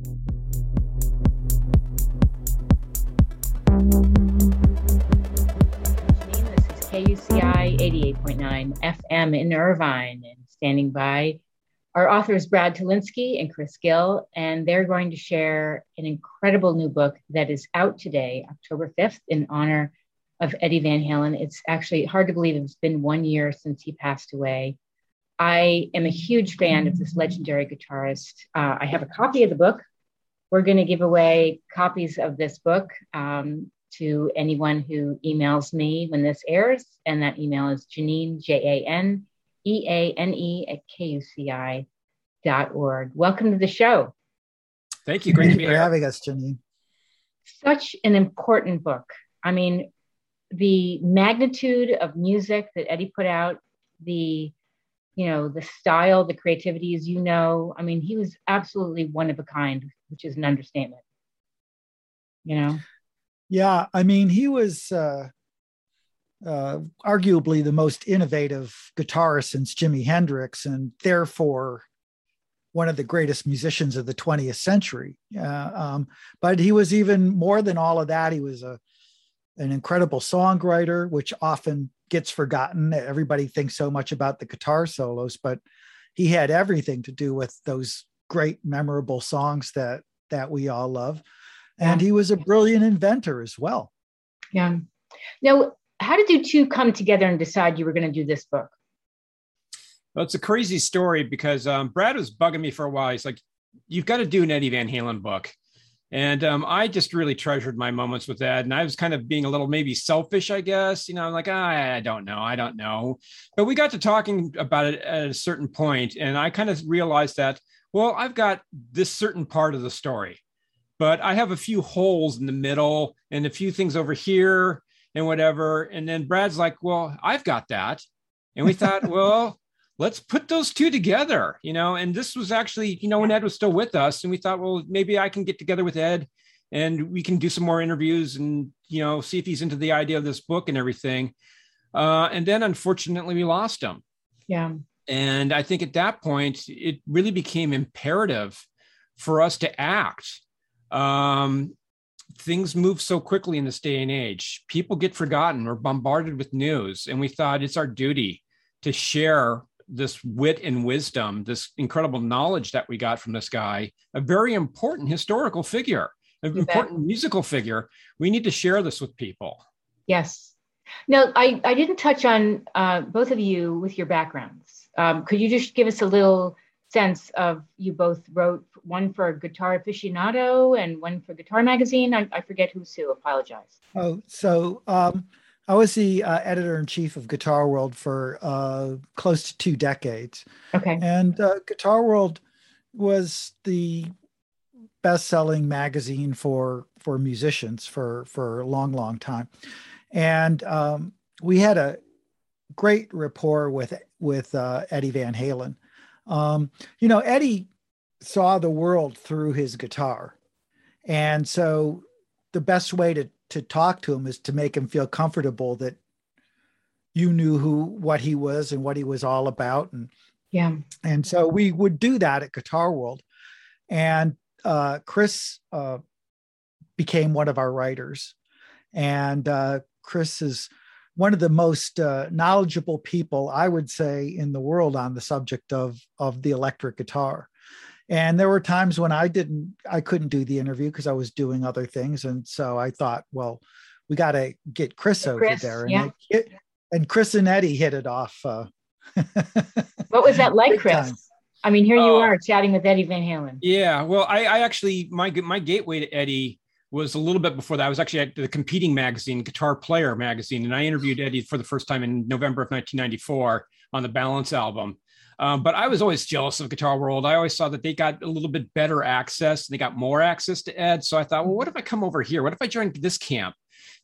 This is KUCI 88.9 FM in Irvine, and standing by our authors Brad Tolinski and Chris Gill, and they're going to share an incredible new book that is out today, October 5th, in honor of Eddie Van Halen. It's actually hard to believe it's been one year since he passed away. I am a huge fan of this legendary guitarist. Uh, I have a copy of the book. We're going to give away copies of this book um, to anyone who emails me when this airs. And that email is Janeane, J A N E A N E at KUCI dot org. Welcome to the show. Thank you. Great Thank to be you for here. having us, Janeane. Such an important book. I mean, the magnitude of music that Eddie put out, the you know, the style, the creativity, as you know, I mean, he was absolutely one of a kind, which is an understatement. You know? Yeah, I mean, he was uh, uh, arguably the most innovative guitarist since Jimi Hendrix, and therefore one of the greatest musicians of the 20th century. Uh, um, but he was even more than all of that. He was a an incredible songwriter, which often gets forgotten. Everybody thinks so much about the guitar solos, but he had everything to do with those great, memorable songs that that we all love. And Yeah. he was a brilliant inventor as well. Yeah. Now, how did you two come together and decide you were going to do this book? Well, it's a crazy story because um, Brad was bugging me for a while. He's like, "You've got to do an Eddie Van Halen book," and um, I just really treasured my moments with that. And I was kind of being a little maybe selfish, I guess. You know, I'm like, ah, I don't know, I don't know. But we got to talking about it at a certain point, and I kind of realized that, well, I've got this certain part of the story, but I have a few holes in the middle and a few things over here and whatever. And then Brad's like, well, I've got that. And we thought, well, let's put those two together, you know. And this was actually, you know, when Ed was still with us, and we thought, well, maybe I can get together with Ed and we can do some more interviews and, you know, see if he's into the idea of this book and everything. Uh, and then unfortunately, we lost him. Yeah. And I think at that point, it really became imperative for us to act. Um, things move so quickly in this day and age. People get forgotten or bombarded with news. And we thought it's our duty to share this wit and wisdom, this incredible knowledge that we got from this guy, a very important historical figure, an You bet. important musical figure. We need to share this with people. Yes. Now, I, I didn't touch on uh, both of you with your backgrounds. Um, could you just give us a little sense of you both wrote one for Guitar Aficionado and one for Guitar Magazine? I, I forget who's who. Apologize. Oh, so um, I was the uh, editor in chief of Guitar World for uh, close to two decades. Okay. And uh, Guitar World was the best-selling magazine for for musicians for for a long, long time, and um, we had a great rapport with with uh, Eddie Van Halen. Um, you know, Eddie saw the world through his guitar, and so the best way to to talk to him is to make him feel comfortable that you knew who what he was and what he was all about and Yeah. and so we would do that at Guitar World. And uh, Chris uh, became one of our writers. And uh, Chris is one of the most uh, knowledgeable people, I would say, in the world on the subject of, of the electric guitar. And there were times when I didn't, I couldn't do the interview because I was doing other things. And so I thought, well, we got to get Chris over Chris, there. And, yeah. it- and Chris and Eddie hit it off. Uh, What was that like, Chris? time. I mean, here you Oh. are chatting with Eddie Van Halen. Yeah, well, I, I actually my my gateway to Eddie was a little bit before that. I was actually at the competing magazine, Guitar Player magazine, and I interviewed Eddie for the first time in November of 1994 on the Balance album. Um, but I was always jealous of Guitar World. I always saw that they got a little bit better access. They got more access to Ed. So I thought, well, what if I come over here? What if I join this camp?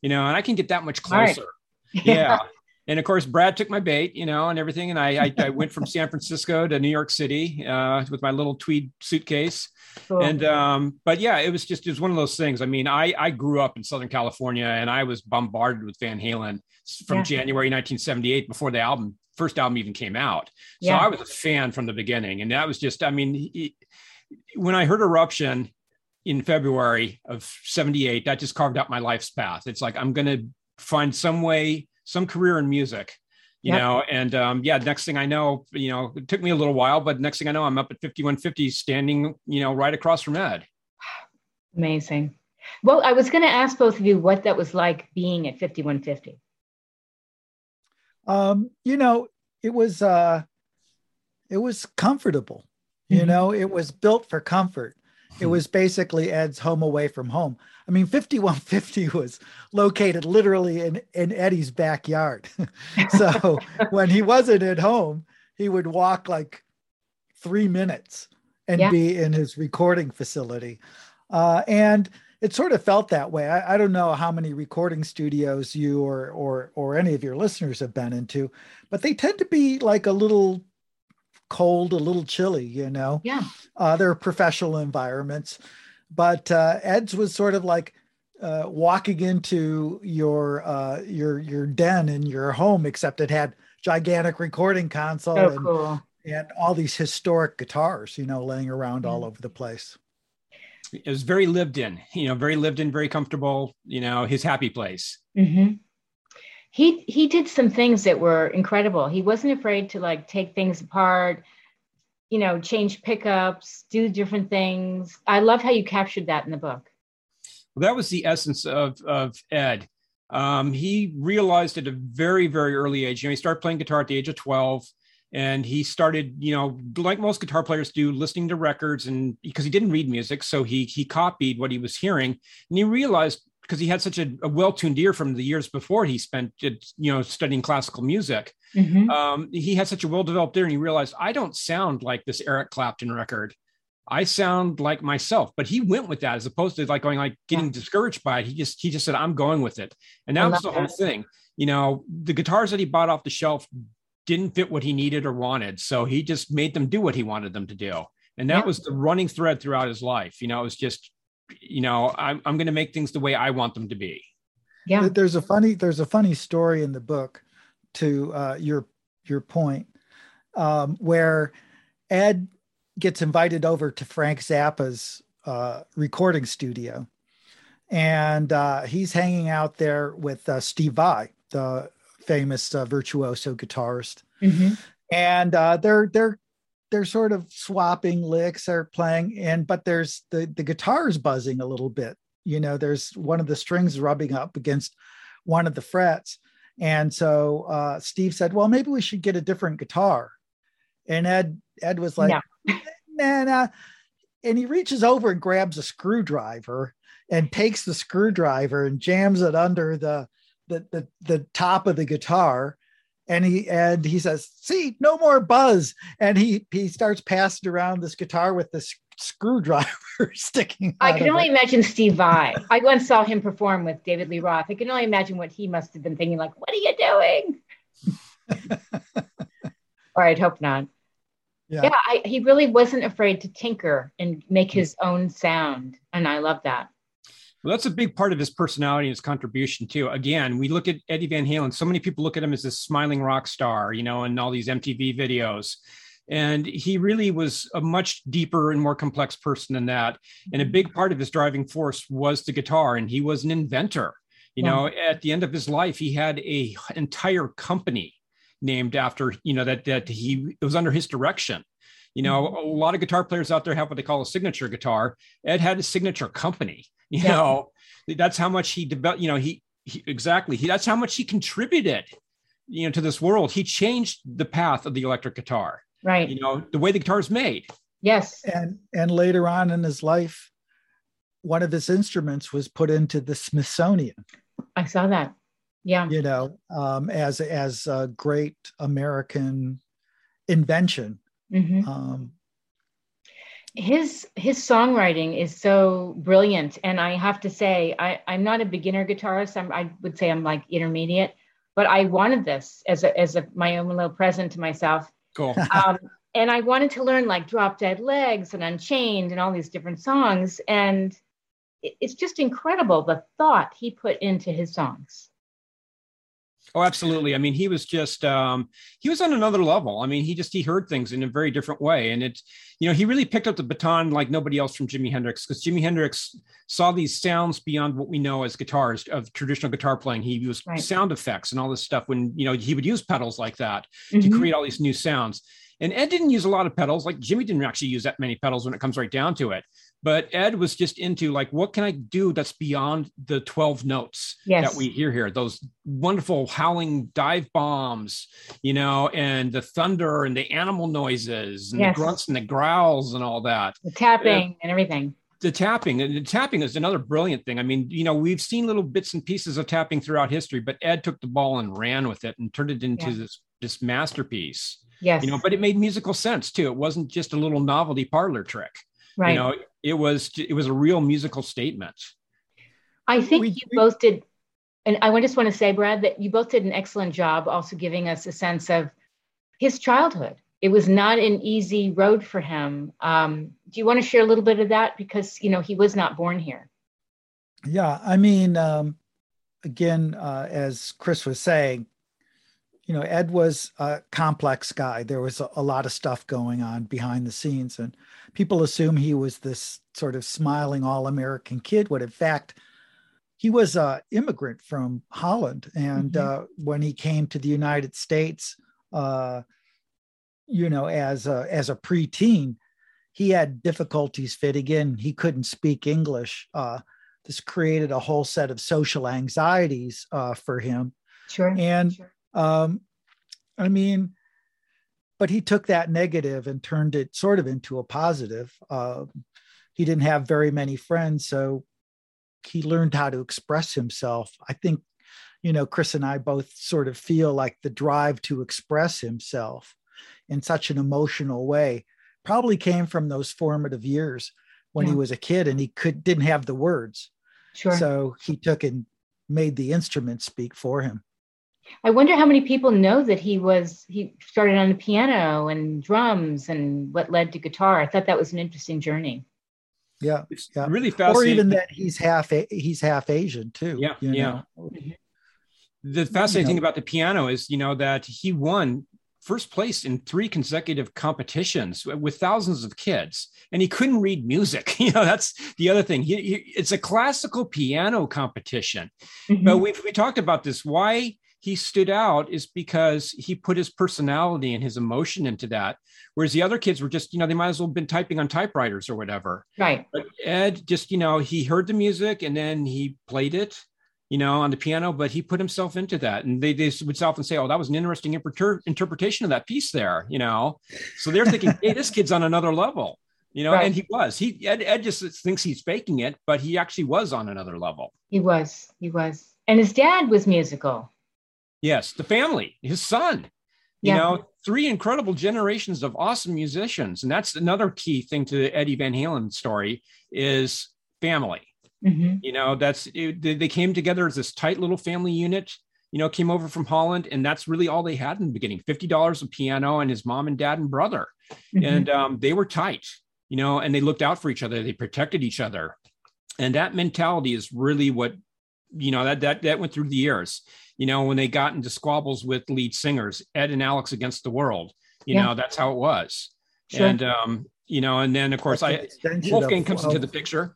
You know, and I can get that much All right. closer. Yeah. And of course, Brad took my bait, you know, and everything. And I, I, I went from San Francisco to New York City uh, with my little tweed suitcase. Cool. And um, but yeah, it was just it was one of those things. I mean, I I grew up in Southern California and I was bombarded with Van Halen from Yeah. January 1978 before the album first album even came out. So Yeah. I was a fan from the beginning, and that was just I mean, he- when I heard Eruption. in February of 78, that just carved out my life's path. It's like, I'm going to find some way, some career in music, you yep. know, and um, yeah, next thing I know, you know, it took me a little while, but next thing I know, I'm up at 5150 standing, you know, right across from Ed. Amazing. Well, I was going to ask both of you what that was like being at 5150. Um, you know, it was uh it was comfortable. Mm-hmm. You know, it was built for comfort. It hmm. was basically Ed's home away from home. I mean, 5150 was located literally in, in Eddie's backyard. so when he wasn't at home, he would walk like three minutes and yeah. be in his recording facility. Uh, and it sort of felt that way. I, I, don't know how many recording studios you or or or any of your listeners have been into, but they tend to be like a little cold, a little chilly. You know, yeah. Uh, they're professional environments, but uh, Ed's was sort of like uh, walking into your uh, your your den in your home, except it had gigantic recording console oh, and, cool. and all these historic guitars, you know, laying around mm. all over the place it was very lived in, you know, very lived in, very comfortable, you know, his happy place. Mm-hmm. He he did some things that were incredible. He wasn't afraid to like take things apart, you know, change pickups, do different things. I love how you captured that in the book. Well, that was the essence of of Ed. Um, he realized at a very very early age. You know, he started playing guitar at the age of twelve and he started you know like most guitar players do listening to records and because he didn't read music so he he copied what he was hearing and he realized because he had such a, a well-tuned ear from the years before he spent you know studying classical music mm-hmm. um, he had such a well-developed ear and he realized i don't sound like this eric clapton record i sound like myself but he went with that as opposed to like going like getting yeah. discouraged by it he just he just said i'm going with it and that was the that. whole thing you know the guitars that he bought off the shelf didn't fit what he needed or wanted. So he just made them do what he wanted them to do. And that yeah. was the running thread throughout his life. You know, it was just, you know, I'm, I'm going to make things the way I want them to be. Yeah. There's a funny, there's a funny story in the book to uh, your, your point um, where Ed gets invited over to Frank Zappa's uh, recording studio. And uh, he's hanging out there with uh, Steve Vai, the famous uh, virtuoso guitarist, mm-hmm. and uh, they're they're they're sort of swapping licks, they're playing, and but there's the the guitar's buzzing a little bit. You know, there's one of the strings rubbing up against one of the frets, and so uh, Steve said, "Well, maybe we should get a different guitar." And Ed Ed was like, "Nah, nah," and he reaches over and grabs a screwdriver and takes the screwdriver and jams it under the the, the the top of the guitar and he and he says see no more buzz. And he he starts passing around this guitar with this screwdriver sticking i can only it. imagine steve vai. I once saw him perform with david lee roth. I can only imagine what he must have been thinking like what are you doing? Or i'd hope not. Yeah, yeah I, he really wasn't afraid to tinker and make his own sound and i love that well, that's a big part of his personality and his contribution too. Again, we look at Eddie Van Halen. So many people look at him as this smiling rock star, you know, and all these MTV videos. And he really was a much deeper and more complex person than that. And a big part of his driving force was the guitar, and he was an inventor. You yeah. know, at the end of his life, he had a entire company named after, you know, that that he it was under his direction. You know, mm-hmm. a lot of guitar players out there have what they call a signature guitar. Ed had a signature company you yeah. know, that's how much he developed. You know, he, he exactly. He that's how much he contributed. You know, to this world. He changed the path of the electric guitar. Right. You know, the way the guitar is made. Yes. And and later on in his life, one of his instruments was put into the Smithsonian. I saw that. Yeah. You know, um, as as a great American invention. Mm-hmm. Um, his his songwriting is so brilliant. And i have to say I, i'm not a beginner guitarist. I'm, i would say i'm like intermediate but i wanted this as a as a my own little present to myself. Cool. Um, and i wanted to learn like drop dead legs and unchained and all these different songs. And it's just incredible the thought he put into his songs Oh, absolutely. I mean, he was just um, he was on another level. I mean, he just he heard things in a very different way, and it's you know he really picked up the baton like nobody else from Jimi Hendrix because Jimi Hendrix saw these sounds beyond what we know as guitars of traditional guitar playing. He used right. sound effects and all this stuff when you know he would use pedals like that mm-hmm. to create all these new sounds. And Ed didn't use a lot of pedals. Like Jimi didn't actually use that many pedals when it comes right down to it. But Ed was just into like, what can I do that's beyond the 12 notes yes. that we hear here? Those wonderful howling dive bombs, you know, and the thunder and the animal noises and yes. the grunts and the growls and all that. The tapping and everything the tapping and the tapping is another brilliant thing. I mean, you know, we've seen little bits and pieces of tapping throughout history, but Ed took the ball and ran with it and turned it into yeah. this this masterpiece. Yes. You know, but it made musical sense too. It wasn't just a little novelty parlor trick. Right. You know, it was it was a real musical statement. I think we, you we, both did, and I just want to say, Brad, that you both did an excellent job also giving us a sense of his childhood. It was not an easy road for him. Um, do you want to share a little bit of that? Because, you know, he was not born here. Yeah. I mean, um, again, uh, as Chris was saying, you know, Ed was a complex guy. There was a, a, lot of stuff going on behind the scenes, and people assume he was this sort of smiling all-American kid. When in fact, he was an immigrant from Holland, and mm-hmm. uh, when he came to the United States, uh, you know, as a as a preteen, he had difficulties fitting in. He couldn't speak English. Uh, this created a whole set of social anxieties uh, for him. Sure. And sure um, I mean, but he took that negative and turned it sort of into a positive. Uh, he didn't have very many friends, so he learned how to express himself. I think, you know, Chris and I both sort of feel like the drive to express himself in such an emotional way probably came from those formative years when yeah. he was a kid and he could didn't have the words. Sure. So he took and made the instrument speak for him. I wonder how many people know that he was he started on the piano and drums and what led to guitar. I thought that was an interesting journey. Yeah, it's yeah. really fascinating. Or even that he's half he's half Asian too. Yeah, yeah. Know? The fascinating you know. thing about the piano is, you know, that he won first place in three consecutive competitions with thousands of kids and he couldn't read music you know that's the other thing he, he, it's a classical piano competition mm-hmm. but we we talked about this why he stood out is because he put his personality and his emotion into that. Whereas the other kids were just, you know, they might as well have been typing on typewriters or whatever. Right. But Ed just, you know, he heard the music and then he played it, you know, on the piano, but he put himself into that. And they, they would often say, oh, that was an interesting interpretation of that piece there, you know? So they're thinking, hey, this kid's on another level, you know, right. and he was. He Ed, Ed just thinks he's faking it, but he actually was on another level. He was. He was. And his dad was musical. Yes, the family, his son. You yeah. know, three incredible generations of awesome musicians, and that's another key thing to the Eddie Van Halen story is family. Mm-hmm. You know, that's it, they came together as this tight little family unit. You know, came over from Holland, and that's really all they had in the beginning: fifty dollars a piano, and his mom and dad and brother, mm-hmm. and um, they were tight. You know, and they looked out for each other. They protected each other, and that mentality is really what you know that that that went through the years you know, when they got into squabbles with lead singers, Ed and Alex against the world. You yeah. know, that's how it was. Sure. And um, you know, and then of course I Wolfgang comes into the picture.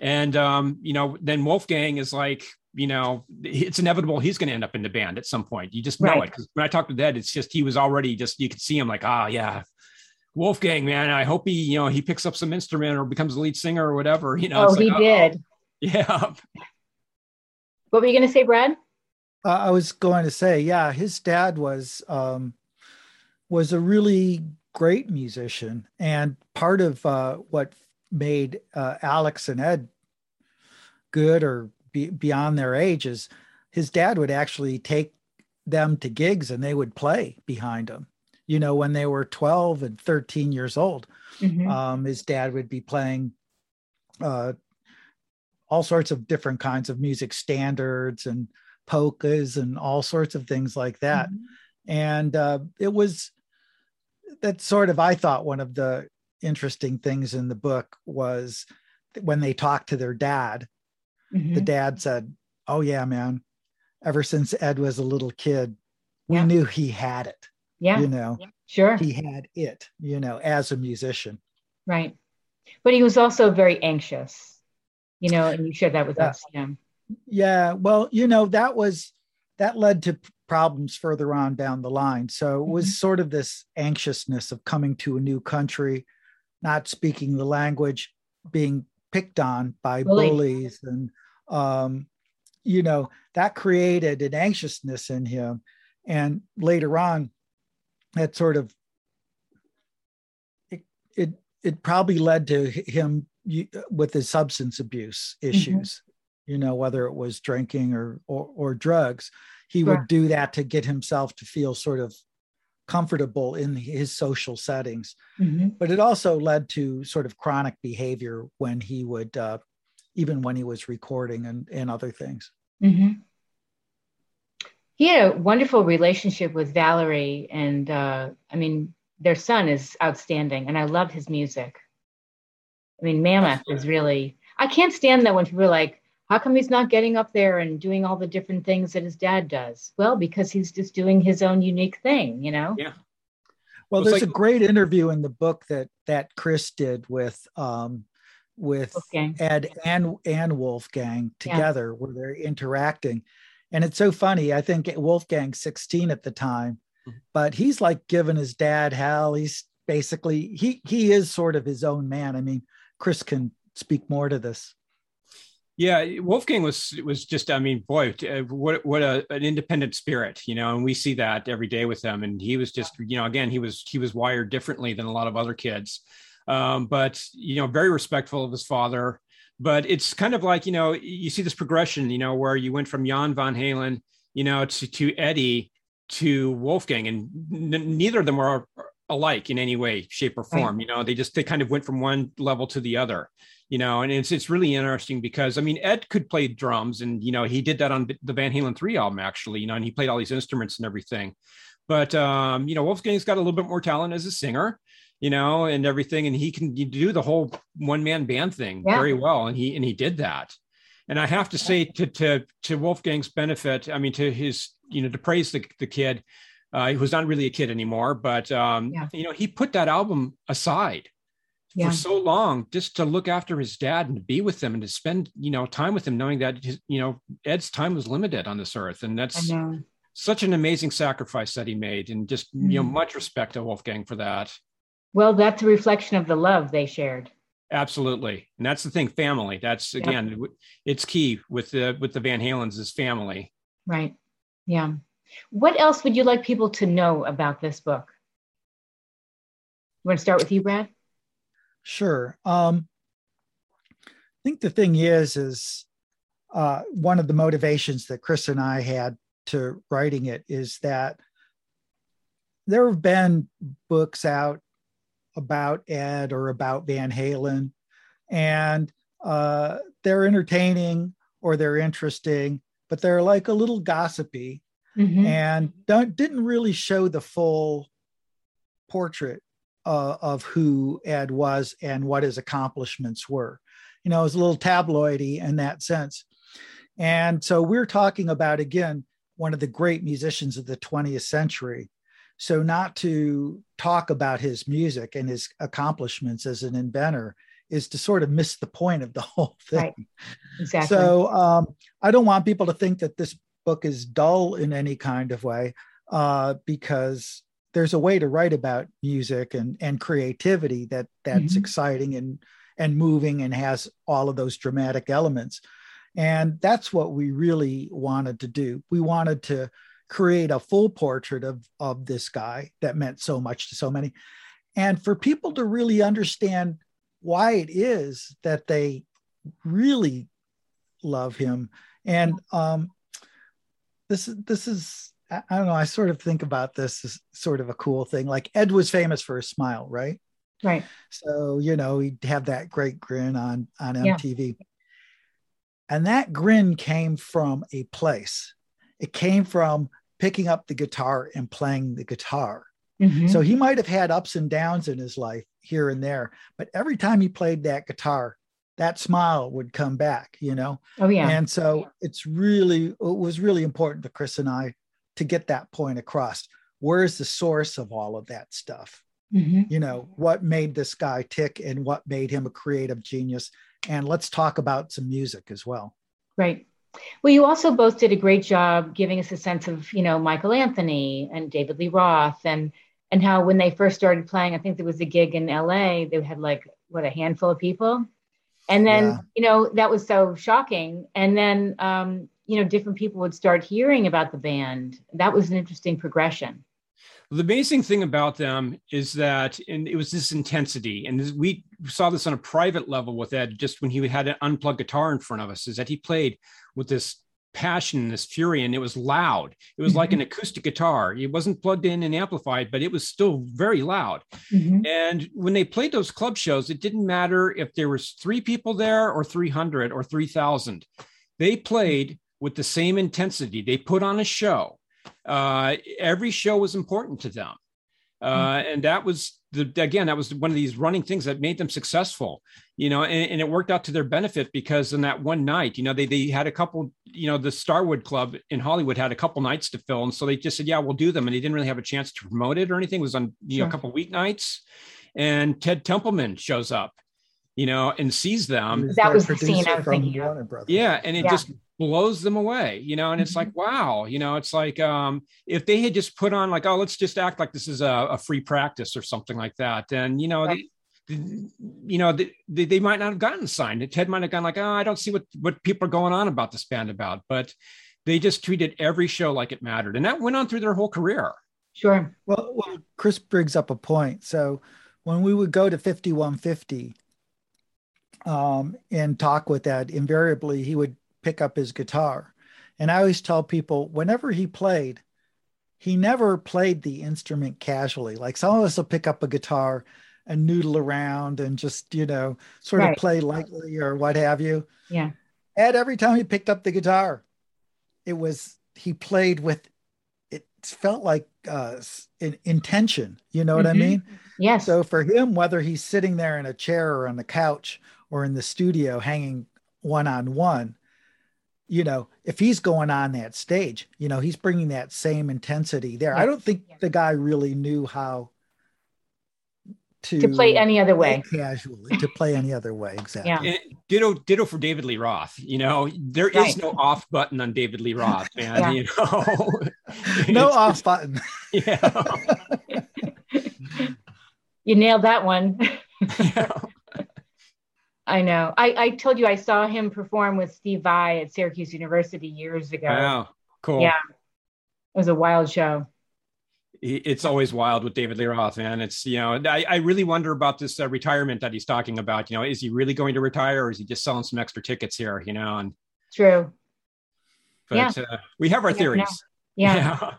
And um, you know, then Wolfgang is like, you know, it's inevitable he's going to end up in the band at some point. You just know right. it because when I talked to Ed, it's just he was already just you could see him like, ah, oh, yeah, Wolfgang, man. I hope he, you know, he picks up some instrument or becomes a lead singer or whatever. You know, oh, he like, did. Yeah. What were you going to say, Brad? Uh, I was going to say, yeah, his dad was um, was a really great musician, and part of uh, what made uh, Alex and Ed good or be, beyond their age is his dad would actually take them to gigs and they would play behind him. You know, when they were 12 and 13 years old, mm-hmm. um, his dad would be playing uh, all sorts of different kinds of music standards and polkas and all sorts of things like that. Mm-hmm. And uh, it was that sort of, I thought, one of the interesting things in the book was when they talked to their dad, mm-hmm. the dad said, Oh, yeah, man, ever since Ed was a little kid, we Yeah. knew he had it. Yeah. You know, Sure. he had it. You know, as a musician. Right. But he was also very anxious, you know, and you shared that with Yeah. us. Yeah. Yeah, well, you know, that was that led to problems further on down the line. So it was sort of this anxiousness of coming to a new country, not speaking the language, being picked on by bullies and um you know, that created an anxiousness in him. And later on that sort of it it, it probably led to him with his substance abuse issues you know whether it was drinking or or, or drugs he Sure. would do that to get himself to feel sort of comfortable in his social settings. Hmm but it also led to sort of chronic behavior when he would uh, even when he was recording and, and other things. Hmm He had a wonderful relationship with Valerie, and uh, I mean, their son is outstanding, and I love his music. I mean, Mammoth is really, I can't stand that when people are like, how come he's not getting up there and doing all the different things that his dad does? Well, because he's just doing his own unique thing, you know? Yeah. well It's there's like- a great interview in the book that that chris did with um with Wolfgang. Ed and and Wolfgang together where they're interacting. And it's so funny. I think Wolfgang's 16 at the time, Mhm. but he's like giving his dad hell. He's basically he he is sort of his own man. I mean, Chris can speak more to this. Yeah, Wolfgang was was just, I mean, boy, uh, what what a, an independent spirit, you know, and we see that every day with him. And he was just, you know, again, he was he was wired differently than a lot of other kids, um, but you know, very respectful of his father. But it's kind of like, you know, you see this progression, you know, where you went from Jan Van Halen, you know, to to Eddie to Wolfgang, and n- neither of them are alike in any way, shape, or Right. form. You know, they just they kind of went from one level to the other you know, and it's it's really interesting because I mean Ed could play drums and you know he did that on the Van Halen three album actually, you know, and he played all these instruments and everything. But um, you know, Wolfgang's got a little bit more talent as a singer, you know, and everything, and he can do the whole one man band thing Yeah. very well, and he and he did that. And I have to say to to to Wolfgang's benefit, I mean to his you know to praise the the kid, uh, he was not really a kid anymore, but um, Yeah. you know he put that album aside Yeah. for so long just to look after his dad and to be with him and to spend you know time with him knowing that his, you know ed's time was limited on this earth and that's such an amazing sacrifice that he made and just you know Mhm. much respect to wolfgang for that Well, that's a reflection of the love they shared. absolutely and that's the thing family that's again w- it's key with the with the van halens is family Right. Yeah. What else would you like people to know about this book? You want to start with you, Brad? Sure. Um, I think the thing is, is uh, one of the motivations that Chris and I had to writing it is that there have been books out about Ed or about Van Halen, and uh, they're entertaining or they're interesting, but they're like a little gossipy Mhm. and don't didn't really show the full portrait uh, of who Ed was and what his accomplishments were. You know, it was a little tabloidy in that sense. And so we're talking about again one of the great musicians of the 20th century. So not to talk about his music and his accomplishments as an inventor is to sort of miss the point of the whole thing. Right. Exactly. So um, I don't want people to think that this book is dull in any kind of way, uh, because there's a way to write about music and and creativity that that's Mhm. exciting and and moving and has all of those dramatic elements. And that's what we really wanted to do. We wanted to create a full portrait of of this guy that meant so much to so many, and for people to really understand why it is that they really love him and um this is this is I I don't know. I sort of think about this as sort of a cool thing. Like Ed was famous for his smile, right? right. So you know he'd have that great grin on on Yeah. MTV, and that grin came from a place. It came from picking up the guitar and playing the guitar. Mhm. So he might have had ups and downs in his life here and there, but every time he played that guitar, that smile would come back, you know? Oh, yeah. And so it's really, it was really important to Chris and I to get that point across. Where's the source of all of that stuff? Mm-hmm. You know, what made this guy tick and what made him a creative genius? And let's talk about some music as well. Right. Well, you also both did a great job giving us a sense of, you know, Michael Anthony and David Lee Roth and and how when they first started playing, I think there was a gig in LA, they had like what a handful of people. And then, yeah. you know, that was so shocking. And then um, you know, different people would start hearing about the band. That was an interesting progression. The amazing thing about them is that, and it was this intensity, and we saw this on a private level with Ed, just when he had an unplugged guitar in front of us, is that he played with this passion and this fury, and it was loud. It was mm-hmm. like an acoustic guitar. It wasn't plugged in and amplified, but it was still very loud. Mm-hmm. And when they played those club shows, it didn't matter if there was three people there or 300 or 3,000. They played with the same intensity. They put on a show. Uh, every show was important to them. Uh, hmm. and that was the again that was one of these running things that made them successful you know and, and, it worked out to their benefit because in that one night you know they, they had a couple you know the starwood club in hollywood had a couple nights to fill and so they just said yeah we'll do them and they didn't really have a chance to promote it or anything it was on you sure. know a couple weeknights and ted templeman shows up you know and sees them that was the scene i was thinking of. yeah and it yeah. just blows them away you know and it's like mm-hmm. wow you know it's like um if they had just put on like oh let's just act like this is a, a free practice or something like that then you know right. they, you know they, they might not have gotten signed ted might have gone like oh i don't see what what people are going on about this band about but they just treated every show like it mattered and that went on through their whole career sure well, well chris brings up a point so when we would go to 5150 um, and talk with that invariably he would pick up his guitar. And I always tell people whenever he played, he never played the instrument casually. Like some of us will pick up a guitar and noodle around and just, you know, sort right. of play lightly or what have you. Yeah. Ed, every time he picked up the guitar, it was, he played with, it felt like uh, an intention. You know what mm-hmm. I mean? Yes. So for him, whether he's sitting there in a chair or on the couch or in the studio hanging one on one, you know, if he's going on that stage, you know, he's bringing that same intensity there. I don't think the guy really knew how to, to play any other way casually to play any other way exactly yeah. And ditto ditto for david lee roth you know there right. is no off button on david lee roth man yeah. you know no off button yeah you nailed that one yeah. I know. I, I told you I saw him perform with Steve Vai at Syracuse University years ago. Wow, cool. Yeah, it was a wild show. It's always wild with David Lee Roth, man. It's you know, I, I really wonder about this uh, retirement that he's talking about. You know, is he really going to retire, or is he just selling some extra tickets here? You know, and true. But yeah. uh, we have our theories. Yeah. yeah.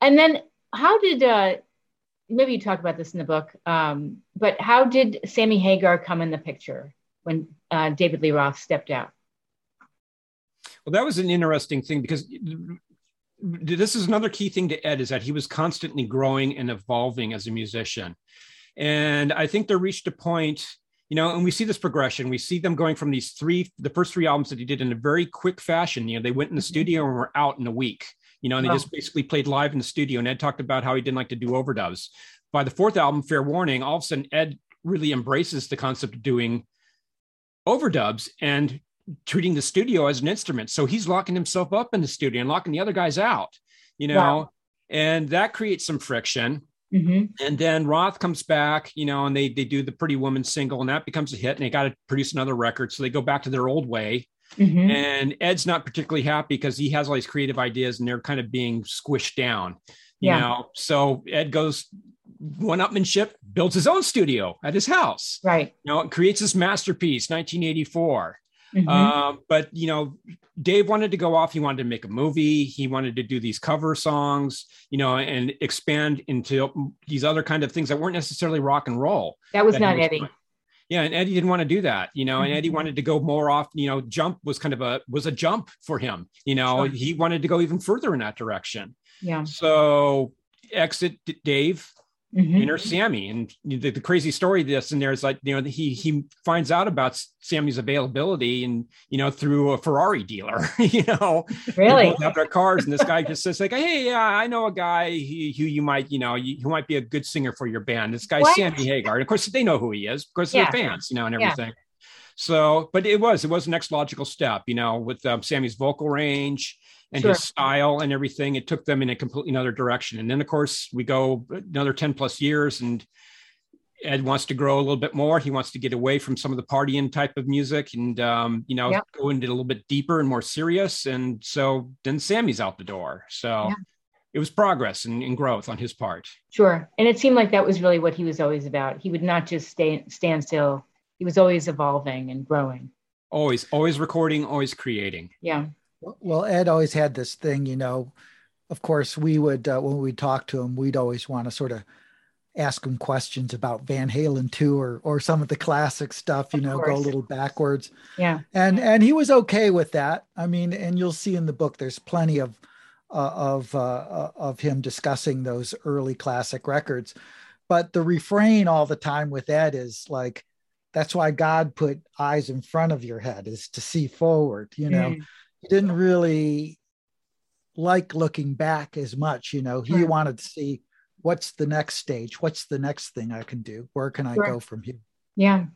And then, how did uh, maybe you talk about this in the book, um, but how did Sammy Hagar come in the picture when uh, David Lee Roth stepped out? Well, that was an interesting thing because this is another key thing to Ed is that he was constantly growing and evolving as a musician. And I think they reached a point, you know, and we see this progression. We see them going from these three, the first three albums that he did in a very quick fashion. You know, they went in the mm-hmm. studio and were out in a week you know, and they oh. just basically played live in the studio. And Ed talked about how he didn't like to do overdubs. By the fourth album, Fair Warning, all of a sudden Ed really embraces the concept of doing overdubs and treating the studio as an instrument. So he's locking himself up in the studio and locking the other guys out, you know, wow. and that creates some friction. Mm-hmm. And then Roth comes back, you know, and they they do the Pretty Woman single, and that becomes a hit. And they got to produce another record, so they go back to their old way. Mm-hmm. And Ed's not particularly happy because he has all these creative ideas and they're kind of being squished down. You yeah. know, so Ed goes one upmanship, builds his own studio at his house. Right. You know, creates this masterpiece, 1984. Mm-hmm. Uh, but you know, Dave wanted to go off. He wanted to make a movie. He wanted to do these cover songs, you know, and expand into these other kind of things that weren't necessarily rock and roll. That was that not Eddie. Doing yeah and eddie didn't want to do that you know and eddie mm-hmm. wanted to go more off you know jump was kind of a was a jump for him you know sure. he wanted to go even further in that direction yeah so exit dave Mm-hmm. Enter Sammy, and the, the, crazy story this in there is like you know he he finds out about Sammy's availability, and you know through a Ferrari dealer, you know, really have their cars, and this guy just says like, hey, yeah, I know a guy who, you might you know who might be a good singer for your band. This guy's what? Sammy Hagar, and of course they know who he is because yeah. they're fans, you know, and everything. Yeah. So, but it was it was the next logical step, you know, with um, Sammy's vocal range and sure. his style and everything. It took them in a completely another direction. And then, of course, we go another 10 plus years and Ed wants to grow a little bit more. He wants to get away from some of the partying type of music and, um, you know, yep. go into a little bit deeper and more serious. And so then Sammy's out the door. So yeah. it was progress and, and, growth on his part. Sure. And it seemed like that was really what he was always about. He would not just stay, stand still. He was always evolving and growing. Always, always recording, always creating. Yeah. Well, Ed always had this thing, you know. Of course, we would uh, when we talk to him, we'd always want to sort of ask him questions about Van Halen too, or or some of the classic stuff. You of know, course. go a little backwards. Yeah. And and he was okay with that. I mean, and you'll see in the book, there's plenty of uh, of uh, uh of him discussing those early classic records. But the refrain all the time with Ed is like, that's why God put eyes in front of your head is to see forward. You know. Mm he didn't really like looking back as much. You know, he right. wanted to see what's the next stage, what's the next thing I can do, where can I sure. go from here. Yeah,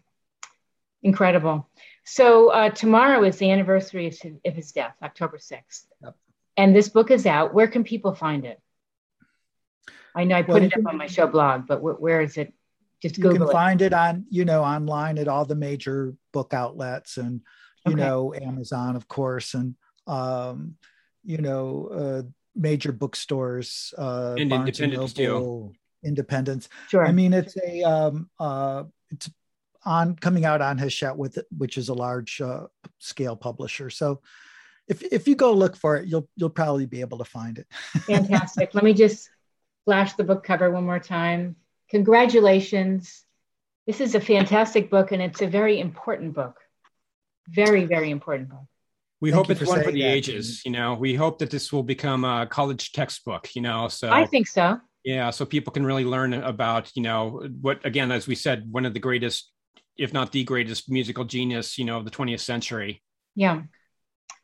incredible. So uh, tomorrow is the anniversary of his, of his death, October sixth, yep. and this book is out. Where can people find it? I know I put well, it up on my show blog, but wh- where is it? Just Google. You can it. find it on, you know, online at all the major book outlets and you okay. know, Amazon, of course, and um, you know, uh, major bookstores, uh, and Barnes independents and Noble, Independents. Sure. I mean, it's a um, uh, it's on coming out on Hachette with it, which is a large uh, scale publisher. So if if you go look for it, you'll you'll probably be able to find it. Fantastic. Let me just flash the book cover one more time. Congratulations. This is a fantastic book and it's a very important book. Very, very important book. We Thank hope it's one for the that. ages. You know, we hope that this will become a college textbook. You know, so I think so. Yeah, so people can really learn about you know what again, as we said, one of the greatest, if not the greatest, musical genius you know of the 20th century. Yeah,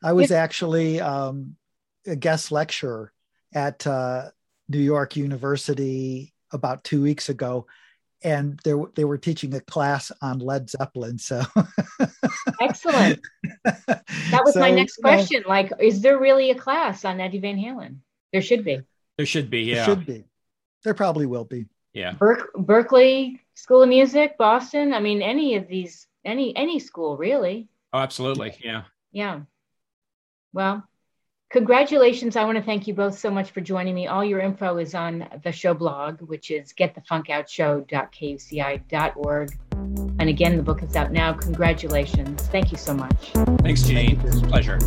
I was actually um, a guest lecturer at uh, New York University about two weeks ago, and they they were teaching a class on Led Zeppelin. So excellent. That was so, my next question. like, is there really a class on Eddie Van Halen? There should be. There should be. Yeah. There should be. There probably will be. Yeah. Ber- Berklee School of Music, Boston. I mean, any of these, any any school really. Oh, absolutely. Yeah. Yeah. Well, Congratulations. I want to thank you both so much for joining me. All your info is on the show blog, which is getthefunkoutshow.kuci.org. And again, the book is out now. Congratulations. Thank you so much. Thanks, Jane. It's a pleasure.